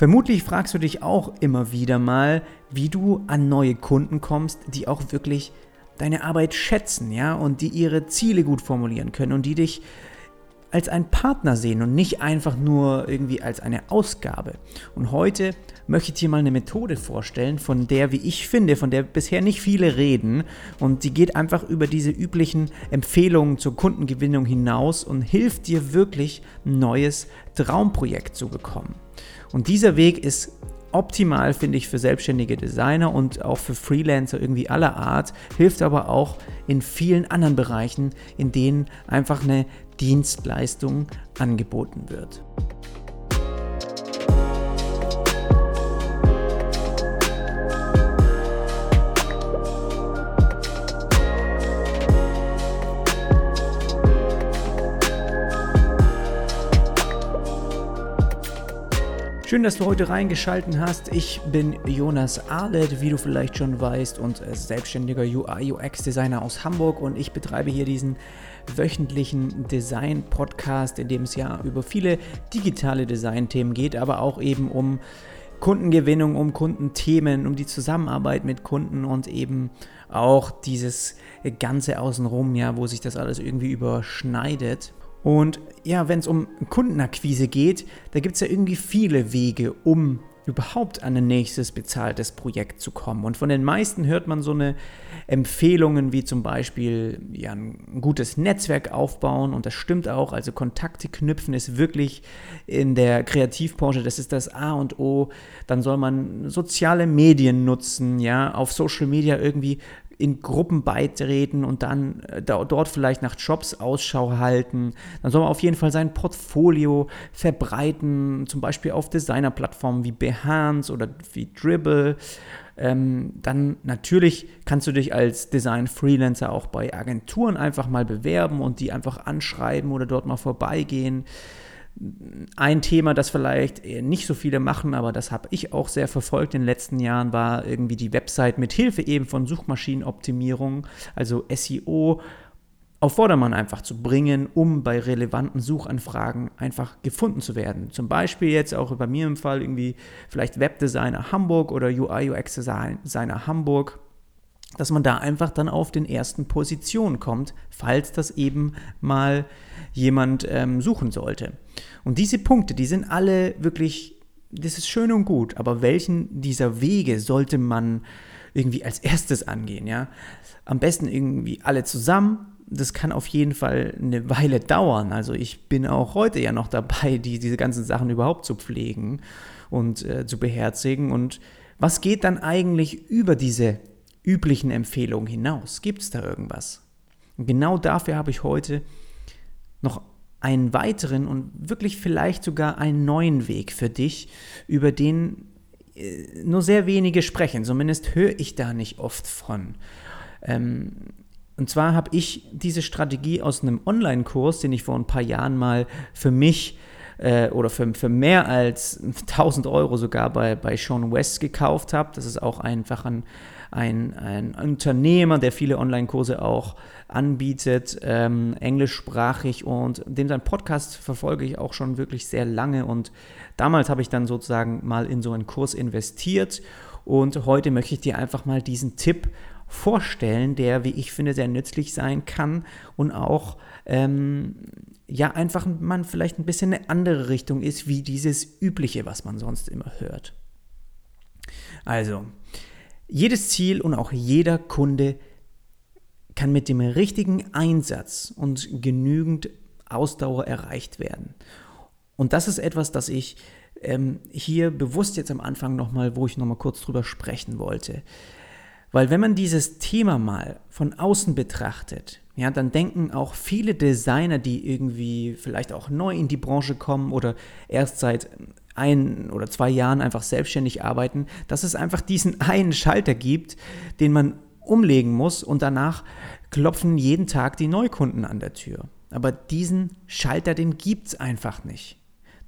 Vermutlich fragst du dich auch immer wieder mal, wie du an neue Kunden kommst, die auch wirklich deine Arbeit schätzen, ja, und die ihre Ziele gut formulieren können und die dich als ein Partner sehen und nicht einfach nur irgendwie als eine Ausgabe. Und heute möchte ich dir mal eine Methode vorstellen, von der, wie ich finde, von der bisher nicht viele reden. Und die geht einfach über diese üblichen Empfehlungen zur Kundengewinnung hinaus und hilft dir wirklich, ein neues Traumprojekt zu bekommen. Und dieser Weg ist optimal, finde ich, für selbstständige Designer und auch für Freelancer irgendwie aller Art, hilft aber auch in vielen anderen Bereichen, in denen einfach eine Dienstleistung angeboten wird. Schön, dass du heute reingeschalten hast. Ich bin Jonas Arlet, wie du vielleicht schon weißt, und selbstständiger UI UX Designer aus Hamburg und ich betreibe hier diesen wöchentlichen Design Podcast, in dem es ja über viele digitale Design-Themen geht, aber auch eben um Kundengewinnung, um Kundenthemen, um die Zusammenarbeit mit Kunden und eben auch dieses ganze außenrum, ja, wo sich das alles irgendwie überschneidet. Und ja, wenn es um Kundenakquise geht, da gibt es ja irgendwie viele Wege, um überhaupt an ein nächstes bezahltes Projekt zu kommen. Und von den meisten hört man so eine Empfehlungen wie zum Beispiel ja, ein gutes Netzwerk aufbauen und das stimmt auch. Also Kontakte knüpfen ist wirklich in der Kreativbranche, das ist das A und O. Dann soll man soziale Medien nutzen, ja, auf Social Media irgendwie in Gruppen beitreten und dann äh, da, dort vielleicht nach Jobs Ausschau halten. Dann soll man auf jeden Fall sein Portfolio verbreiten, zum Beispiel auf Designerplattformen wie Behance oder wie Dribble. Ähm, dann natürlich kannst du dich als Design-Freelancer auch bei Agenturen einfach mal bewerben und die einfach anschreiben oder dort mal vorbeigehen. Ein Thema, das vielleicht nicht so viele machen, aber das habe ich auch sehr verfolgt in den letzten Jahren, war irgendwie die Website mit Hilfe eben von Suchmaschinenoptimierung, also SEO, auf Vordermann einfach zu bringen, um bei relevanten Suchanfragen einfach gefunden zu werden. Zum Beispiel jetzt auch bei mir im Fall irgendwie vielleicht Webdesigner Hamburg oder UI UX Designer Hamburg dass man da einfach dann auf den ersten Positionen kommt, falls das eben mal jemand ähm, suchen sollte. Und diese Punkte, die sind alle wirklich, das ist schön und gut, aber welchen dieser Wege sollte man irgendwie als erstes angehen, ja? Am besten irgendwie alle zusammen. Das kann auf jeden Fall eine Weile dauern. Also ich bin auch heute ja noch dabei, die, diese ganzen Sachen überhaupt zu pflegen und äh, zu beherzigen. Und was geht dann eigentlich über diese üblichen Empfehlungen hinaus? Gibt es da irgendwas? Und genau dafür habe ich heute noch einen weiteren und wirklich vielleicht sogar einen neuen Weg für dich, über den äh, nur sehr wenige sprechen. Zumindest höre ich da nicht oft von. Ähm, und zwar habe ich diese Strategie aus einem Online-Kurs, den ich vor ein paar Jahren mal für mich äh, oder für, für mehr als 1000 Euro sogar bei, bei Sean West gekauft habe. Das ist auch einfach ein, ein, ein Unternehmer, der viele Online-Kurse auch anbietet, ähm, englischsprachig und den sein Podcast verfolge ich auch schon wirklich sehr lange und damals habe ich dann sozusagen mal in so einen Kurs investiert und heute möchte ich dir einfach mal diesen Tipp vorstellen, der, wie ich finde, sehr nützlich sein kann und auch ähm, ja einfach man vielleicht ein bisschen eine andere Richtung ist, wie dieses übliche, was man sonst immer hört. Also, jedes Ziel und auch jeder Kunde kann mit dem richtigen Einsatz und genügend Ausdauer erreicht werden. Und das ist etwas, das ich ähm, hier bewusst jetzt am Anfang nochmal, wo ich nochmal kurz drüber sprechen wollte. Weil wenn man dieses Thema mal von außen betrachtet, ja, dann denken auch viele Designer, die irgendwie vielleicht auch neu in die Branche kommen oder erst seit ein oder zwei Jahren einfach selbstständig arbeiten, dass es einfach diesen einen Schalter gibt, den man umlegen muss und danach klopfen jeden Tag die Neukunden an der Tür. Aber diesen Schalter, den gibt es einfach nicht.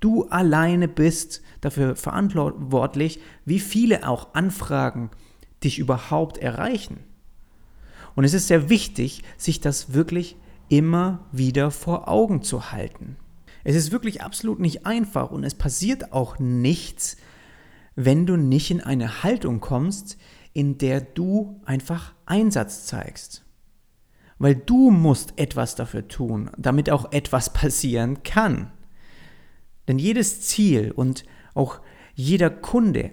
Du alleine bist dafür verantwortlich, wie viele auch Anfragen dich überhaupt erreichen. Und es ist sehr wichtig, sich das wirklich immer wieder vor Augen zu halten. Es ist wirklich absolut nicht einfach und es passiert auch nichts, wenn du nicht in eine Haltung kommst, in der du einfach Einsatz zeigst. Weil du musst etwas dafür tun, damit auch etwas passieren kann. Denn jedes Ziel und auch jeder Kunde,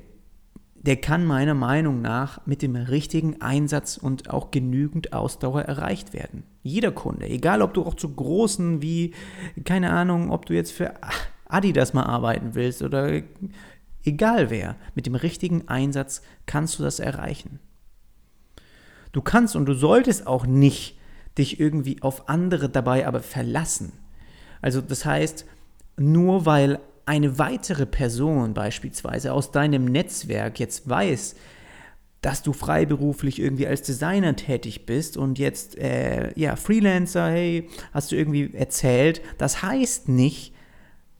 der kann meiner Meinung nach mit dem richtigen Einsatz und auch genügend Ausdauer erreicht werden. Jeder Kunde, egal ob du auch zu großen wie, keine Ahnung, ob du jetzt für Adidas mal arbeiten willst oder egal wer, mit dem richtigen Einsatz kannst du das erreichen. Du kannst und du solltest auch nicht dich irgendwie auf andere dabei aber verlassen. Also das heißt, nur weil eine weitere Person beispielsweise aus deinem Netzwerk jetzt weiß, dass du freiberuflich irgendwie als Designer tätig bist und jetzt äh, ja Freelancer, hey, hast du irgendwie erzählt, das heißt nicht,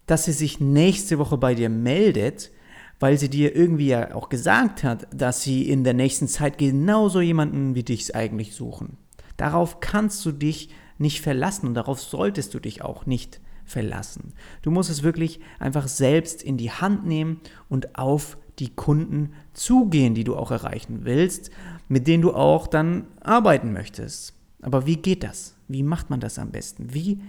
dass sie sich nächste Woche bei dir meldet, weil sie dir irgendwie ja auch gesagt hat, dass sie in der nächsten Zeit genauso jemanden wie dich eigentlich suchen. Darauf kannst du dich nicht verlassen und darauf solltest du dich auch nicht verlassen. Du musst es wirklich einfach selbst in die Hand nehmen und auf die Kunden zugehen, die du auch erreichen willst, mit denen du auch dann arbeiten möchtest. Aber wie geht das? Wie macht man das am besten? Wie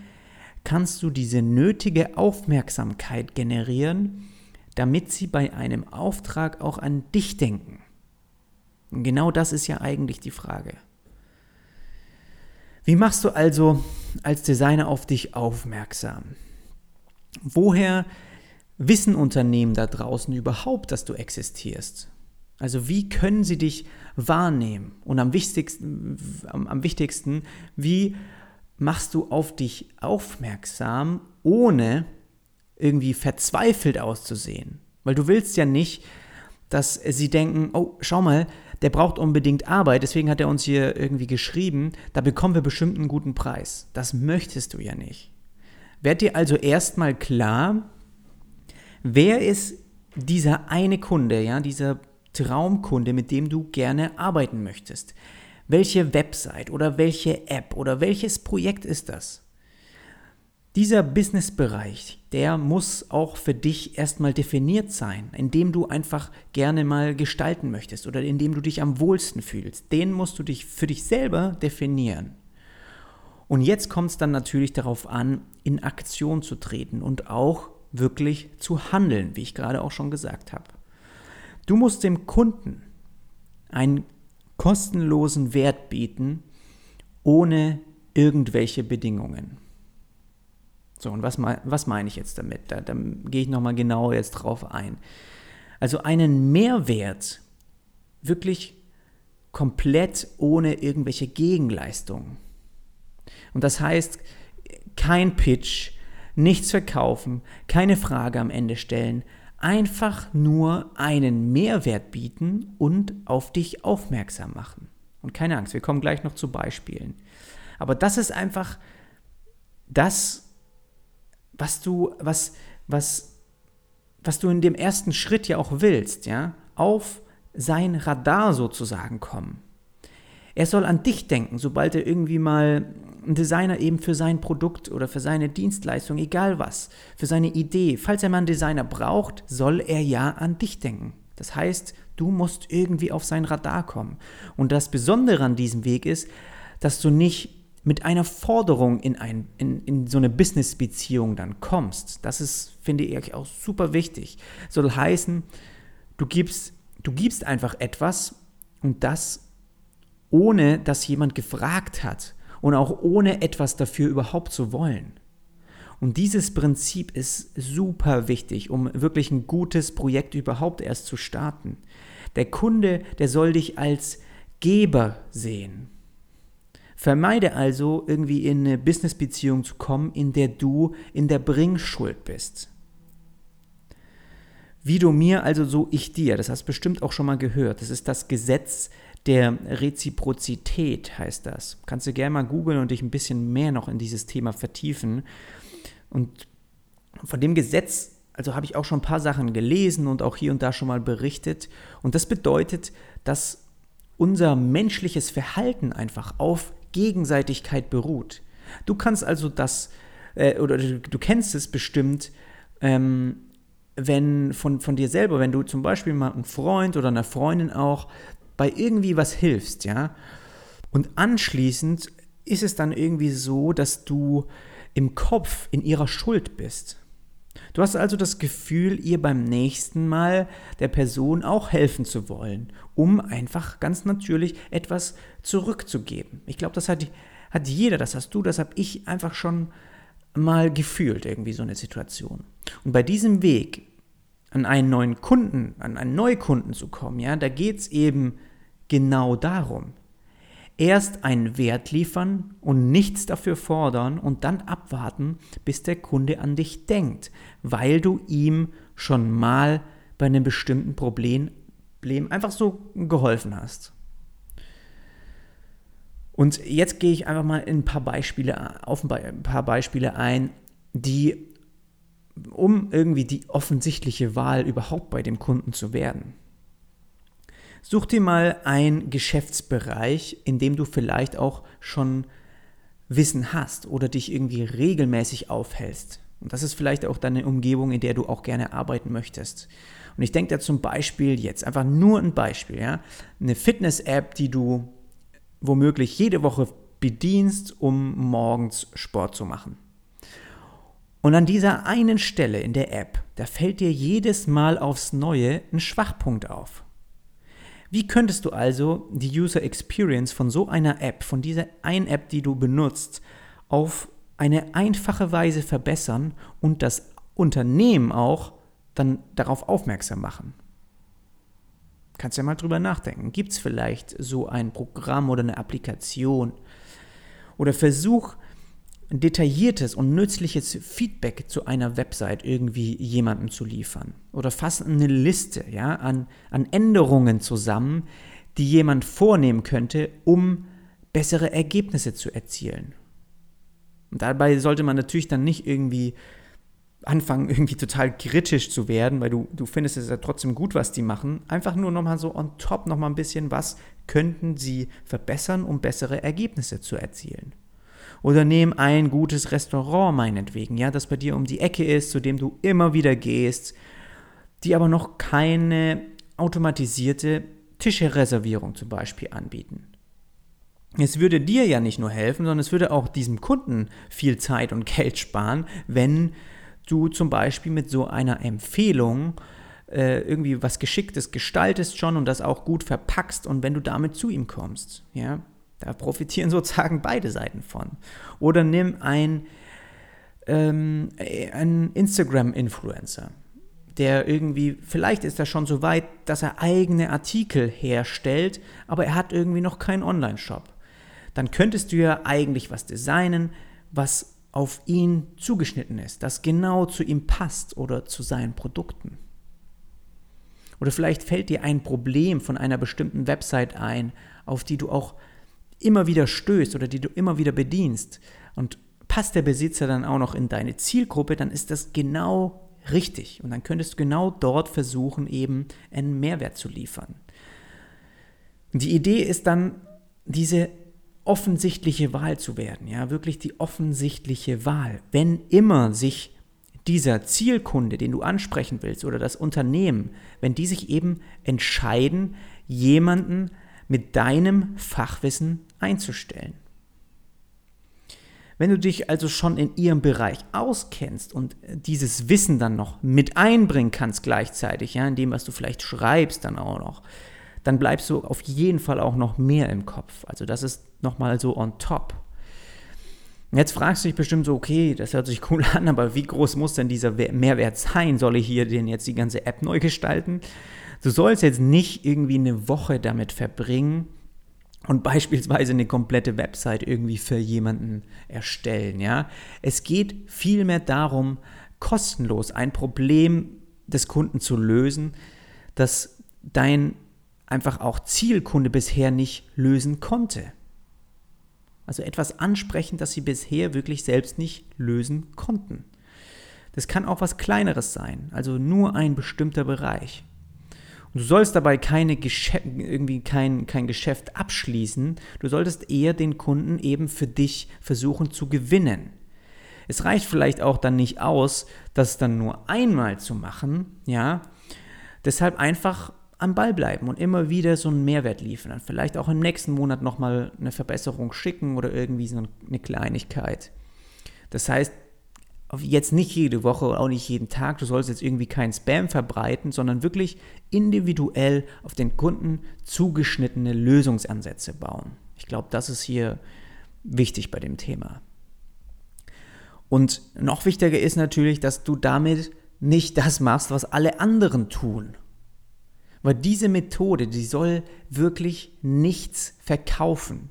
kannst du diese nötige Aufmerksamkeit generieren, damit sie bei einem Auftrag auch an dich denken? Und genau das ist ja eigentlich die Frage. Wie machst du also als Designer auf dich aufmerksam? Woher wissen Unternehmen da draußen überhaupt, dass du existierst? Also wie können sie dich wahrnehmen? Und am wichtigsten, am, wichtigsten, wie machst du auf dich aufmerksam, ohne irgendwie verzweifelt auszusehen? Weil du willst ja nicht, dass sie denken, oh, schau mal, der braucht unbedingt Arbeit, deswegen hat er uns hier irgendwie geschrieben, da bekommen wir bestimmt einen guten Preis. Das möchtest du ja nicht. Werd dir also erstmal klar, wer ist dieser eine Kunde, ja, dieser Traumkunde, mit dem du gerne arbeiten möchtest. Welche Website oder welche App oder welches Projekt ist das? Dieser Businessbereich, der muss auch für dich erstmal definiert sein, indem du einfach gerne mal gestalten möchtest oder indem du dich am wohlsten fühlst. Den musst du dich für dich selber definieren. Und jetzt kommt es dann natürlich darauf an, in Aktion zu treten und auch wirklich zu handeln, wie ich gerade auch schon gesagt habe. Du musst dem Kunden einen kostenlosen Wert bieten, ohne irgendwelche Bedingungen. So, und was, was meine ich jetzt damit? Da, da gehe ich nochmal genau jetzt drauf ein. Also einen Mehrwert wirklich komplett ohne irgendwelche Gegenleistungen. Und das heißt, kein Pitch, nichts verkaufen, keine Frage am Ende stellen, einfach nur einen Mehrwert bieten und auf dich aufmerksam machen. Und keine Angst, wir kommen gleich noch zu Beispielen. Aber das ist einfach das, was du, was, was, was du in dem ersten Schritt ja auch willst, ja, auf sein Radar sozusagen kommen. Er soll an dich denken, sobald er irgendwie mal ein Designer eben für sein Produkt oder für seine Dienstleistung, egal was, für seine Idee, falls er mal einen Designer braucht, soll er ja an dich denken. Das heißt, du musst irgendwie auf sein Radar kommen. Und das Besondere an diesem Weg ist, dass du nicht mit einer Forderung in, ein, in, in so eine Business-Beziehung dann kommst. Das ist, finde ich, auch super wichtig. Soll heißen, du gibst, du gibst einfach etwas und das ohne, dass jemand gefragt hat und auch ohne etwas dafür überhaupt zu wollen. Und dieses Prinzip ist super wichtig, um wirklich ein gutes Projekt überhaupt erst zu starten. Der Kunde, der soll dich als Geber sehen. Vermeide also irgendwie in eine Businessbeziehung zu kommen, in der du in der Bringschuld bist. Wie du mir, also so ich dir. Das hast du bestimmt auch schon mal gehört. Das ist das Gesetz der Reziprozität, heißt das. Kannst du gerne mal googeln und dich ein bisschen mehr noch in dieses Thema vertiefen. Und von dem Gesetz, also habe ich auch schon ein paar Sachen gelesen und auch hier und da schon mal berichtet. Und das bedeutet, dass unser menschliches Verhalten einfach auf Gegenseitigkeit beruht. Du kannst also das, äh, oder du, kennst es bestimmt, ähm, wenn von, von dir selber, wenn du zum Beispiel mal einem Freund oder einer Freundin auch bei irgendwie was hilfst, ja, und anschließend ist es dann irgendwie so, dass du im Kopf in ihrer Schuld bist. Du hast also das Gefühl, ihr beim nächsten Mal der Person auch helfen zu wollen, um einfach ganz natürlich etwas zurückzugeben. Ich glaube, das hat, hat jeder, das hast du, das habe ich einfach schon mal gefühlt, irgendwie so eine Situation. Und bei diesem Weg an einen neuen Kunden, an einen Neukunden zu kommen, ja, da geht es eben genau darum. Erst einen Wert liefern und nichts dafür fordern und dann abwarten, bis der Kunde an dich denkt, weil du ihm schon mal bei einem bestimmten Problem einfach so geholfen hast. Und jetzt gehe ich einfach mal in ein paar Beispiele, auf ein paar Beispiele ein, die, um irgendwie die offensichtliche Wahl überhaupt bei dem Kunden zu werden. Such dir mal einen Geschäftsbereich, in dem du vielleicht auch schon Wissen hast oder dich irgendwie regelmäßig aufhältst. Und das ist vielleicht auch deine Umgebung, in der du auch gerne arbeiten möchtest. Und ich denke da zum Beispiel jetzt, einfach nur ein Beispiel, ja, eine Fitness-App, die du womöglich jede Woche bedienst, um morgens Sport zu machen. Und an dieser einen Stelle in der App, da fällt dir jedes Mal aufs Neue ein Schwachpunkt auf. Wie könntest du also die User Experience von so einer App, von dieser einen App, die du benutzt, auf eine einfache Weise verbessern und das Unternehmen auch dann darauf aufmerksam machen? Kannst ja mal drüber nachdenken. Gibt es vielleicht so ein Programm oder eine Applikation? Oder versuch detailliertes und nützliches Feedback zu einer Website irgendwie jemandem zu liefern. Oder fass eine Liste ja, an, an Änderungen zusammen, die jemand vornehmen könnte, um bessere Ergebnisse zu erzielen. Und dabei sollte man natürlich dann nicht irgendwie anfangen, irgendwie total kritisch zu werden, weil du, du findest es ja trotzdem gut, was die machen. Einfach nur nochmal so on top nochmal ein bisschen, was könnten sie verbessern, um bessere Ergebnisse zu erzielen. Oder nehm ein gutes Restaurant meinetwegen, ja, das bei dir um die Ecke ist, zu dem du immer wieder gehst, die aber noch keine automatisierte Tischereservierung zum Beispiel anbieten. Es würde dir ja nicht nur helfen, sondern es würde auch diesem Kunden viel Zeit und Geld sparen, wenn du zum Beispiel mit so einer Empfehlung äh, irgendwie was Geschicktes gestaltest schon und das auch gut verpackst und wenn du damit zu ihm kommst, ja, da profitieren sozusagen beide Seiten von. Oder nimm ein, ähm, einen Instagram-Influencer, der irgendwie, vielleicht ist er schon so weit, dass er eigene Artikel herstellt, aber er hat irgendwie noch keinen Online-Shop. Dann könntest du ja eigentlich was designen, was auf ihn zugeschnitten ist, das genau zu ihm passt oder zu seinen Produkten. Oder vielleicht fällt dir ein Problem von einer bestimmten Website ein, auf die du auch immer wieder stößt oder die du immer wieder bedienst und passt der Besitzer dann auch noch in deine Zielgruppe, dann ist das genau richtig und dann könntest du genau dort versuchen, eben einen Mehrwert zu liefern. Die Idee ist dann, diese offensichtliche Wahl zu werden, ja, wirklich die offensichtliche Wahl. Wenn immer sich dieser Zielkunde, den du ansprechen willst, oder das Unternehmen, wenn die sich eben entscheiden, jemanden mit deinem Fachwissen einzustellen. Wenn du dich also schon in ihrem Bereich auskennst und dieses Wissen dann noch mit einbringen kannst gleichzeitig, ja, in dem, was du vielleicht schreibst dann auch noch, dann bleibst du auf jeden Fall auch noch mehr im Kopf. Also das ist nochmal so on top. Jetzt fragst du dich bestimmt so, okay, das hört sich cool an, aber wie groß muss denn dieser Mehrwert sein? Soll ich hier denn jetzt die ganze App neu gestalten? Du sollst jetzt nicht irgendwie eine Woche damit verbringen und beispielsweise eine komplette Website irgendwie für jemanden erstellen, ja. Es geht vielmehr darum, kostenlos ein Problem des Kunden zu lösen, das dein einfach auch Zielkunde bisher nicht lösen konnte. Also etwas ansprechen, das sie bisher wirklich selbst nicht lösen konnten. Das kann auch was Kleineres sein, also nur ein bestimmter Bereich. Du sollst dabei keine Geschäft, irgendwie kein, kein Geschäft abschließen, du solltest eher den Kunden eben für dich versuchen zu gewinnen. Es reicht vielleicht auch dann nicht aus, das dann nur einmal zu machen, ja. Deshalb einfach am Ball bleiben und immer wieder so einen Mehrwert liefern. Vielleicht auch im nächsten Monat nochmal eine Verbesserung schicken oder irgendwie so eine Kleinigkeit. Das heißt, jetzt nicht jede Woche oder auch nicht jeden Tag, du sollst jetzt irgendwie keinen Spam verbreiten, sondern wirklich individuell auf den Kunden zugeschnittene Lösungsansätze bauen. Ich glaube, das ist hier wichtig bei dem Thema. Und noch wichtiger ist natürlich, dass du damit nicht das machst, was alle anderen tun. Weil diese Methode, die soll wirklich nichts verkaufen.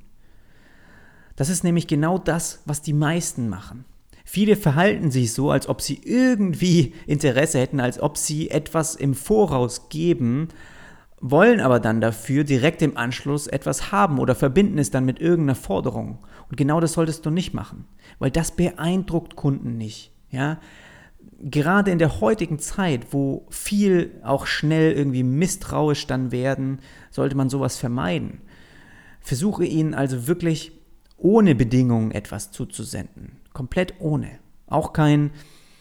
Das ist nämlich genau das, was die meisten machen. Viele verhalten sich so, als ob sie irgendwie Interesse hätten, als ob sie etwas im Voraus geben, wollen aber dann dafür direkt im Anschluss etwas haben oder verbinden es dann mit irgendeiner Forderung. Und genau das solltest du nicht machen, weil das beeindruckt Kunden nicht. Ja? Gerade in der heutigen Zeit, wo viel auch schnell irgendwie misstrauisch dann werden, sollte man sowas vermeiden. Versuche ihnen also wirklich ohne Bedingungen etwas zuzusenden. Komplett ohne. Auch kein,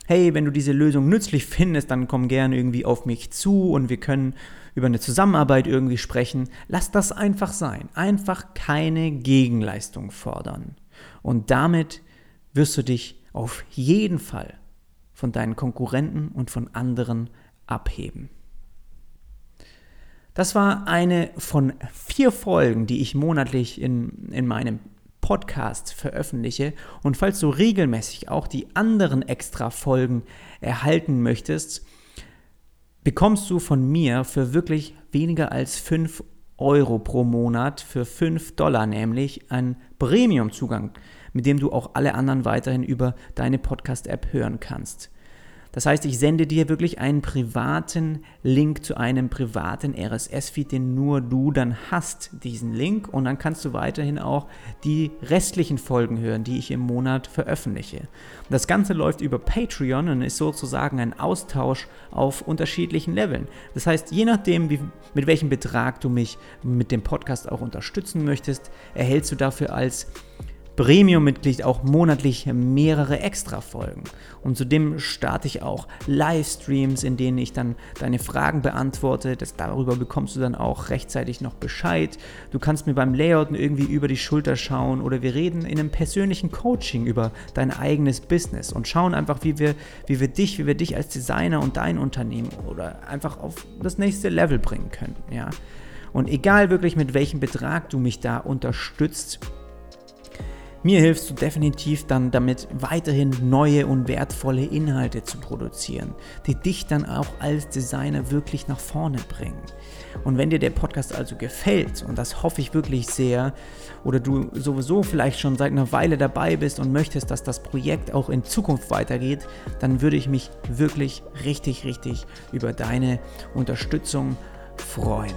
hey, wenn du diese Lösung nützlich findest, dann komm gerne irgendwie auf mich zu und wir können über eine Zusammenarbeit irgendwie sprechen. Lass das einfach sein. Einfach keine Gegenleistung fordern. Und damit wirst du dich auf jeden Fall von deinen Konkurrenten und von anderen abheben. Das war eine von vier Folgen, die ich monatlich in, in meinem Podcast veröffentliche. Und falls du regelmäßig auch die anderen extra Folgen erhalten möchtest, bekommst du von mir für wirklich weniger als 5 Euro pro Monat, für 5 Dollar nämlich, einen Premium-Zugang, mit dem du auch alle anderen weiterhin über deine Podcast-App hören kannst. Das heißt, ich sende dir wirklich einen privaten Link zu einem privaten RSS-Feed, den nur du dann hast, diesen Link. Und dann kannst du weiterhin auch die restlichen Folgen hören, die ich im Monat veröffentliche. Das Ganze läuft über Patreon und ist sozusagen ein Austausch auf unterschiedlichen Leveln. Das heißt, je nachdem, wie, mit welchem Betrag du mich mit dem Podcast auch unterstützen möchtest, erhältst du dafür als Premium-Mitglied auch monatlich mehrere Extra-Folgen. Und zudem starte ich auch Livestreams, in denen ich dann deine Fragen beantworte. Das, darüber bekommst du dann auch rechtzeitig noch Bescheid. Du kannst mir beim Layouten irgendwie über die Schulter schauen oder wir reden in einem persönlichen Coaching über dein eigenes Business und schauen einfach, wie wir, wie wir dich, wie wir dich als Designer und dein Unternehmen oder einfach auf das nächste Level bringen können. Ja. Und egal wirklich mit welchem Betrag du mich da unterstützt, mir hilfst du definitiv dann damit weiterhin neue und wertvolle Inhalte zu produzieren, die dich dann auch als Designer wirklich nach vorne bringen. Und wenn dir der Podcast also gefällt, und das hoffe ich wirklich sehr, oder du sowieso vielleicht schon seit einer Weile dabei bist und möchtest, dass das Projekt auch in Zukunft weitergeht, dann würde ich mich wirklich richtig, richtig über deine Unterstützung freuen.